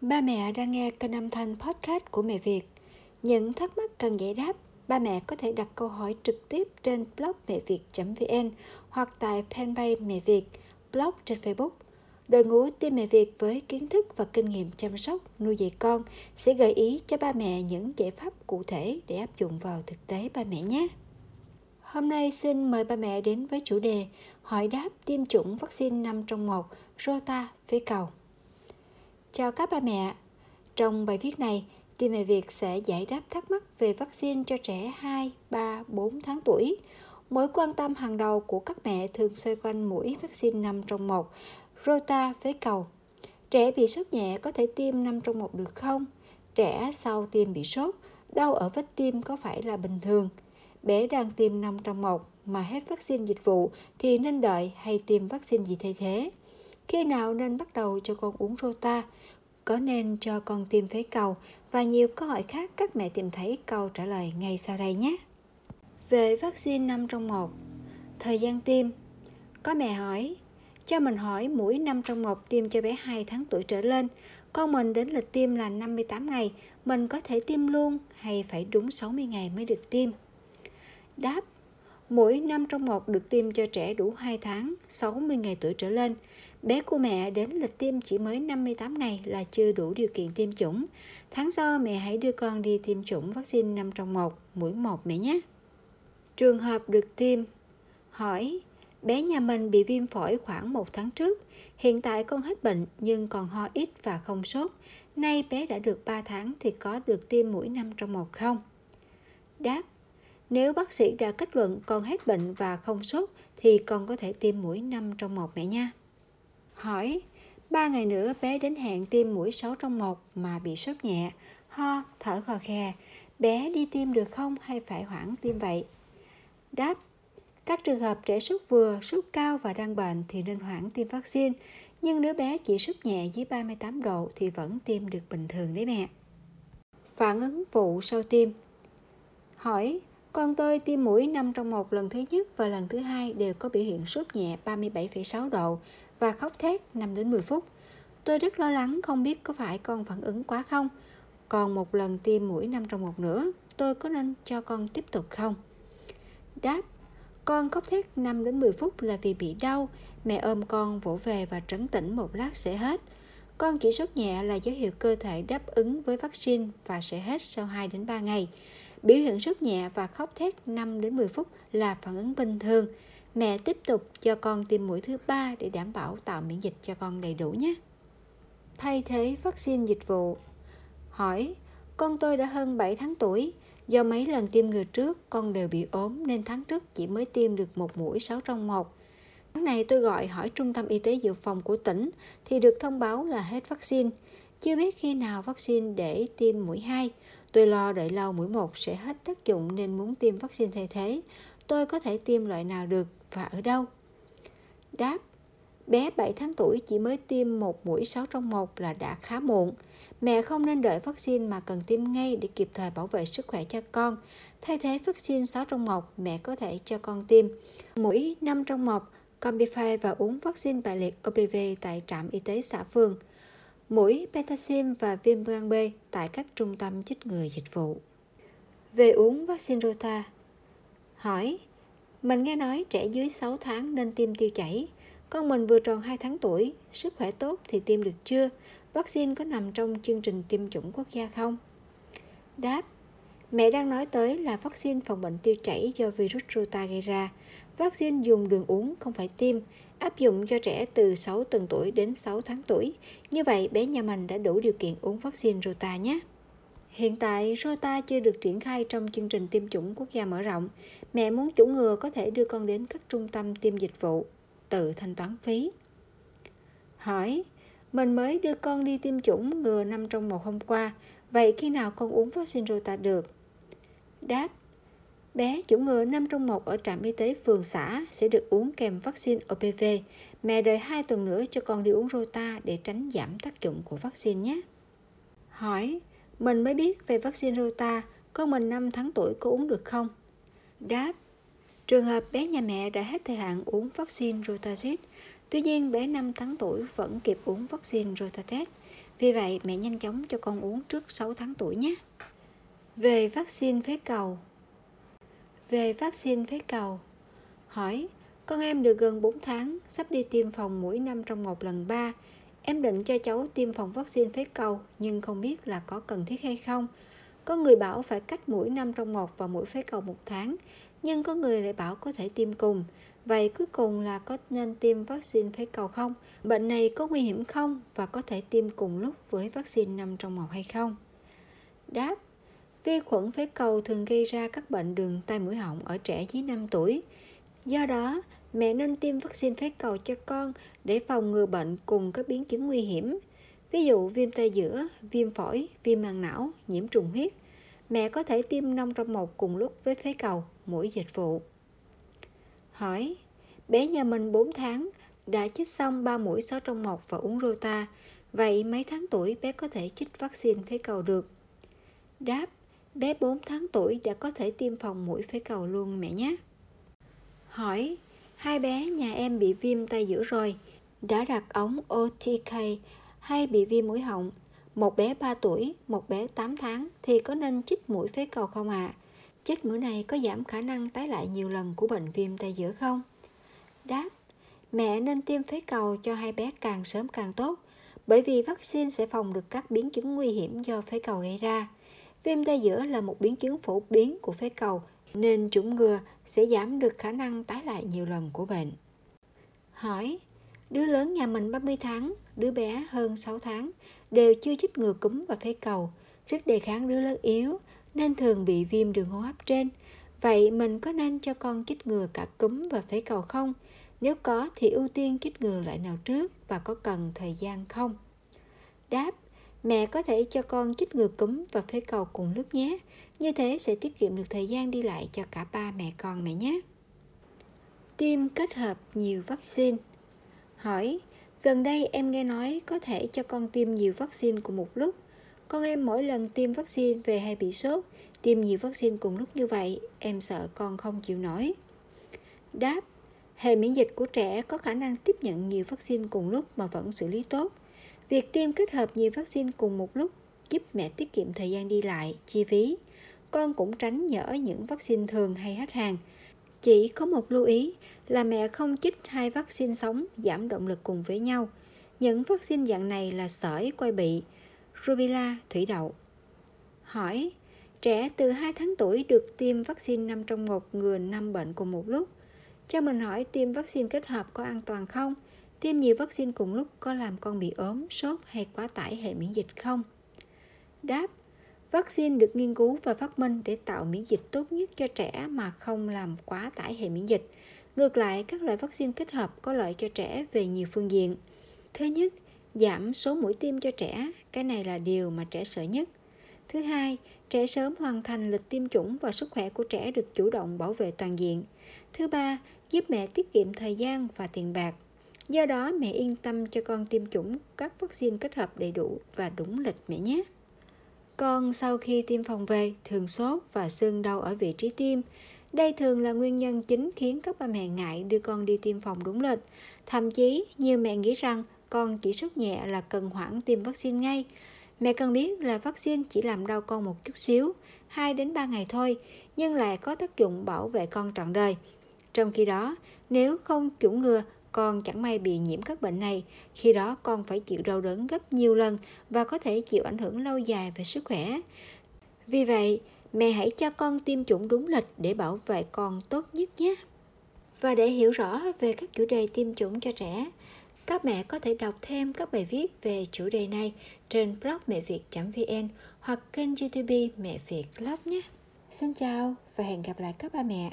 Ba mẹ đang nghe kênh âm thanh podcast của Mẹ Việt. Những thắc mắc cần giải đáp, ba mẹ có thể đặt câu hỏi trực tiếp trên blog mẹ việt.vn hoặc tại fanpage Mẹ Việt, blog trên Facebook. Đội ngũ team Mẹ Việt với kiến thức và kinh nghiệm chăm sóc, nuôi dạy con sẽ gợi ý cho ba mẹ những giải pháp cụ thể để áp dụng vào thực tế ba mẹ nhé. Hôm nay xin mời ba mẹ đến với chủ đề hỏi đáp tiêm chủng vaccine 5 trong 1 Rota phế cầu. Chào các ba mẹ. Trong bài viết này, Team Mẹ Việt sẽ giải đáp thắc mắc về vaccine cho trẻ 2, 3, 4 tháng tuổi. Mối quan tâm hàng đầu của các mẹ thường xoay quanh mũi vaccine 5 trong 1, Rota phế cầu. Trẻ bị sốt nhẹ có thể tiêm 5 trong 1 được không? Trẻ sau tiêm bị sốt, đau ở vết tiêm có phải là bình thường? Bé đang tiêm 5 trong 1 mà hết vaccine dịch vụ thì nên đợi hay tiêm vaccine gì thay thế? Khi nào nên bắt đầu cho con uống Rota? Có nên cho con tiêm phế cầu? Và nhiều câu hỏi khác các mẹ tìm thấy câu trả lời ngay sau đây nhé. Về vaccine 5 trong 1 Thời gian tiêm Có mẹ hỏi Cho mình hỏi mũi 5 trong 1 tiêm cho bé 2 tháng tuổi trở lên Con mình đến lịch tiêm là 58 ngày Mình có thể tiêm luôn hay phải đúng 60 ngày mới được tiêm? Đáp Mũi 5 trong 1 được tiêm cho trẻ đủ 2 tháng, 60 ngày tuổi trở lên. Bé của mẹ đến lịch tiêm chỉ mới 58 ngày là chưa đủ điều kiện tiêm chủng. Tháng sau mẹ hãy đưa con đi tiêm chủng vaccine 5 trong 1, mũi 1 mẹ nhé. Trường hợp được tiêm Hỏi, bé nhà mình bị viêm phổi khoảng 1 tháng trước. Hiện tại con hết bệnh nhưng còn ho ít và không sốt. Nay bé đã được 3 tháng thì có được tiêm mũi 5 trong 1 không? Đáp, nếu bác sĩ đã kết luận con hết bệnh và không sốt thì con có thể tiêm mũi 5 trong 1 mẹ nha. Hỏi, ba ngày nữa bé đến hẹn tiêm mũi 6 trong 1 mà bị sốt nhẹ, ho, thở khò khè. Bé đi tiêm được không hay phải hoãn tiêm vậy? Đáp, các trường hợp trẻ sốt vừa, sốt cao và đang bệnh thì nên hoãn tiêm vaccine. Nhưng nếu bé chỉ sốt nhẹ dưới 38 độ thì vẫn tiêm được bình thường đấy mẹ. Phản ứng phụ sau tiêm Hỏi, con tôi tiêm mũi 5 trong một lần thứ nhất và lần thứ hai đều có biểu hiện sốt nhẹ 37,6 độ và khóc thét 5 đến 10 phút. Tôi rất lo lắng không biết có phải con phản ứng quá không. Còn một lần tiêm mũi 5 trong một nữa, tôi có nên cho con tiếp tục không? Đáp, con khóc thét 5 đến 10 phút là vì bị đau, mẹ ôm con vỗ về và trấn tĩnh một lát sẽ hết. Con chỉ sốt nhẹ là dấu hiệu cơ thể đáp ứng với vaccine và sẽ hết sau 2 đến 3 ngày. Biểu hiện sốt nhẹ và khóc thét 5 đến 10 phút là phản ứng bình thường. Mẹ tiếp tục cho con tiêm mũi thứ ba để đảm bảo tạo miễn dịch cho con đầy đủ nhé. Thay thế vaccine dịch vụ Hỏi, con tôi đã hơn 7 tháng tuổi, do mấy lần tiêm ngừa trước con đều bị ốm nên tháng trước chỉ mới tiêm được một mũi 6 trong 1. Tháng này tôi gọi hỏi trung tâm y tế dự phòng của tỉnh thì được thông báo là hết vaccine. Chưa biết khi nào vaccine để tiêm mũi 2. Tôi lo đợi lâu mũi 1 sẽ hết tác dụng nên muốn tiêm vaccine thay thế. Tôi có thể tiêm loại nào được và ở đâu? Đáp Bé 7 tháng tuổi chỉ mới tiêm một mũi 6 trong 1 là đã khá muộn. Mẹ không nên đợi vaccine mà cần tiêm ngay để kịp thời bảo vệ sức khỏe cho con. Thay thế vaccine 6 trong 1, mẹ có thể cho con tiêm mũi 5 trong 1, Combify và uống vaccine bại liệt OPV tại trạm y tế xã phường mũi pentaxim và viêm gan B tại các trung tâm chích ngừa dịch vụ. Về uống vaccine Rota Hỏi, mình nghe nói trẻ dưới 6 tháng nên tiêm tiêu chảy. Con mình vừa tròn 2 tháng tuổi, sức khỏe tốt thì tiêm được chưa? Vaccine có nằm trong chương trình tiêm chủng quốc gia không? Đáp, mẹ đang nói tới là vaccine phòng bệnh tiêu chảy do virus Rota gây ra. Vaccine dùng đường uống không phải tiêm, áp dụng cho trẻ từ 6 tuần tuổi đến 6 tháng tuổi. Như vậy, bé nhà mình đã đủ điều kiện uống vaccine Rota nhé. Hiện tại, Rota chưa được triển khai trong chương trình tiêm chủng quốc gia mở rộng. Mẹ muốn chủng ngừa có thể đưa con đến các trung tâm tiêm dịch vụ, tự thanh toán phí. Hỏi, mình mới đưa con đi tiêm chủng ngừa năm trong một hôm qua, vậy khi nào con uống vaccine Rota được? Đáp, Bé chủng ngừa năm trong một ở trạm y tế phường xã sẽ được uống kèm vaccine OPV. Mẹ đợi 2 tuần nữa cho con đi uống Rota để tránh giảm tác dụng của vaccine nhé. Hỏi, mình mới biết về vaccine Rota, con mình 5 tháng tuổi có uống được không? Đáp, trường hợp bé nhà mẹ đã hết thời hạn uống vaccine Rotazit, tuy nhiên bé 5 tháng tuổi vẫn kịp uống vaccine Rotatet, Vì vậy, mẹ nhanh chóng cho con uống trước 6 tháng tuổi nhé. Về vaccine phế cầu Về vaccine phế cầu Hỏi, con em được gần 4 tháng, sắp đi tiêm phòng mũi năm trong một lần 3. Em định cho cháu tiêm phòng vaccine phế cầu, nhưng không biết là có cần thiết hay không. Có người bảo phải cách mũi năm trong một và mũi phế cầu một tháng, nhưng có người lại bảo có thể tiêm cùng. Vậy cuối cùng là có nên tiêm vaccine phế cầu không? Bệnh này có nguy hiểm không và có thể tiêm cùng lúc với vaccine năm trong một hay không? Đáp Vi khuẩn phế cầu thường gây ra các bệnh đường tai mũi họng ở trẻ dưới 5 tuổi. Do đó, mẹ nên tiêm vaccine phế cầu cho con để phòng ngừa bệnh cùng các biến chứng nguy hiểm. Ví dụ viêm tay giữa, viêm phổi, viêm màng não, nhiễm trùng huyết. Mẹ có thể tiêm 5 trong một cùng lúc với phế cầu, mũi dịch vụ. Hỏi, bé nhà mình 4 tháng, đã chích xong 3 mũi 6 trong 1 và uống Rota. Vậy mấy tháng tuổi bé có thể chích vaccine phế cầu được? Đáp, bé 4 tháng tuổi đã có thể tiêm phòng mũi phế cầu luôn mẹ nhé. Hỏi, hai bé nhà em bị viêm tay giữa rồi, đã đặt ống OTK hay bị viêm mũi họng. Một bé 3 tuổi, một bé 8 tháng thì có nên chích mũi phế cầu không ạ? À? Chích mũi này có giảm khả năng tái lại nhiều lần của bệnh viêm tay giữa không? Đáp, mẹ nên tiêm phế cầu cho hai bé càng sớm càng tốt, bởi vì vaccine sẽ phòng được các biến chứng nguy hiểm do phế cầu gây ra. Viêm tay giữa là một biến chứng phổ biến của phế cầu nên chủng ngừa sẽ giảm được khả năng tái lại nhiều lần của bệnh. Hỏi, đứa lớn nhà mình 30 tháng, đứa bé hơn 6 tháng, đều chưa chích ngừa cúm và phế cầu. Sức đề kháng đứa lớn yếu nên thường bị viêm đường hô hấp trên. Vậy mình có nên cho con chích ngừa cả cúm và phế cầu không? Nếu có thì ưu tiên chích ngừa loại nào trước và có cần thời gian không? Đáp, mẹ có thể cho con chích ngừa cúm và phế cầu cùng lúc nhé. Như thế sẽ tiết kiệm được thời gian đi lại cho cả ba mẹ con mẹ nhé. Tiêm kết hợp nhiều vaccine Hỏi, gần đây em nghe nói có thể cho con tiêm nhiều vaccine cùng một lúc. Con em mỗi lần tiêm vaccine về hay bị sốt, tiêm nhiều vaccine cùng lúc như vậy, em sợ con không chịu nổi. Đáp, hệ miễn dịch của trẻ có khả năng tiếp nhận nhiều vaccine cùng lúc mà vẫn xử lý tốt. Việc tiêm kết hợp nhiều vaccine cùng một lúc giúp mẹ tiết kiệm thời gian đi lại, chi phí. Con cũng tránh nhỡ những vaccine thường hay hết hàng. Chỉ có một lưu ý là mẹ không chích hai vaccine sống giảm động lực cùng với nhau. Những vaccine dạng này là sởi quai bị, rubella, thủy đậu. Hỏi, trẻ từ 2 tháng tuổi được tiêm vaccine 5 trong một ngừa 5 bệnh cùng một lúc. Cho mình hỏi tiêm vaccine kết hợp có an toàn không? Tiêm nhiều vaccine cùng lúc có làm con bị ốm, sốt hay quá tải hệ miễn dịch không? Đáp, vaccine được nghiên cứu và phát minh để tạo miễn dịch tốt nhất cho trẻ mà không làm quá tải hệ miễn dịch. Ngược lại, các loại vaccine kết hợp có lợi cho trẻ về nhiều phương diện. Thứ nhất, giảm số mũi tiêm cho trẻ, cái này là điều mà trẻ sợ nhất. Thứ hai, trẻ sớm hoàn thành lịch tiêm chủng và sức khỏe của trẻ được chủ động bảo vệ toàn diện. Thứ ba, giúp mẹ tiết kiệm thời gian và tiền bạc. Do đó, mẹ yên tâm cho con tiêm chủng các vaccine kết hợp đầy đủ và đúng lịch mẹ nhé. Con sau khi tiêm phòng về thường sốt và sưng đau ở vị trí tiêm. Đây thường là nguyên nhân chính khiến các ba mẹ ngại đưa con đi tiêm phòng đúng lịch. Thậm chí, nhiều mẹ nghĩ rằng con chỉ sốt nhẹ là cần hoãn tiêm vaccine ngay. Mẹ cần biết là vaccine chỉ làm đau con một chút xíu, 2 đến 3 ngày thôi, nhưng lại có tác dụng bảo vệ con trọn đời. Trong khi đó, nếu không chủng ngừa, con chẳng may bị nhiễm các bệnh này, khi đó con phải chịu đau đớn gấp nhiều lần và có thể chịu ảnh hưởng lâu dài về sức khỏe. Vì vậy, mẹ hãy cho con tiêm chủng đúng lịch để bảo vệ con tốt nhất nhé. Và để hiểu rõ về các chủ đề tiêm chủng cho trẻ, các mẹ có thể đọc thêm các bài viết về chủ đề này trên blog mẹ việt.vn hoặc kênh youtube Mẹ Việt Club nhé. Xin chào và hẹn gặp lại các ba mẹ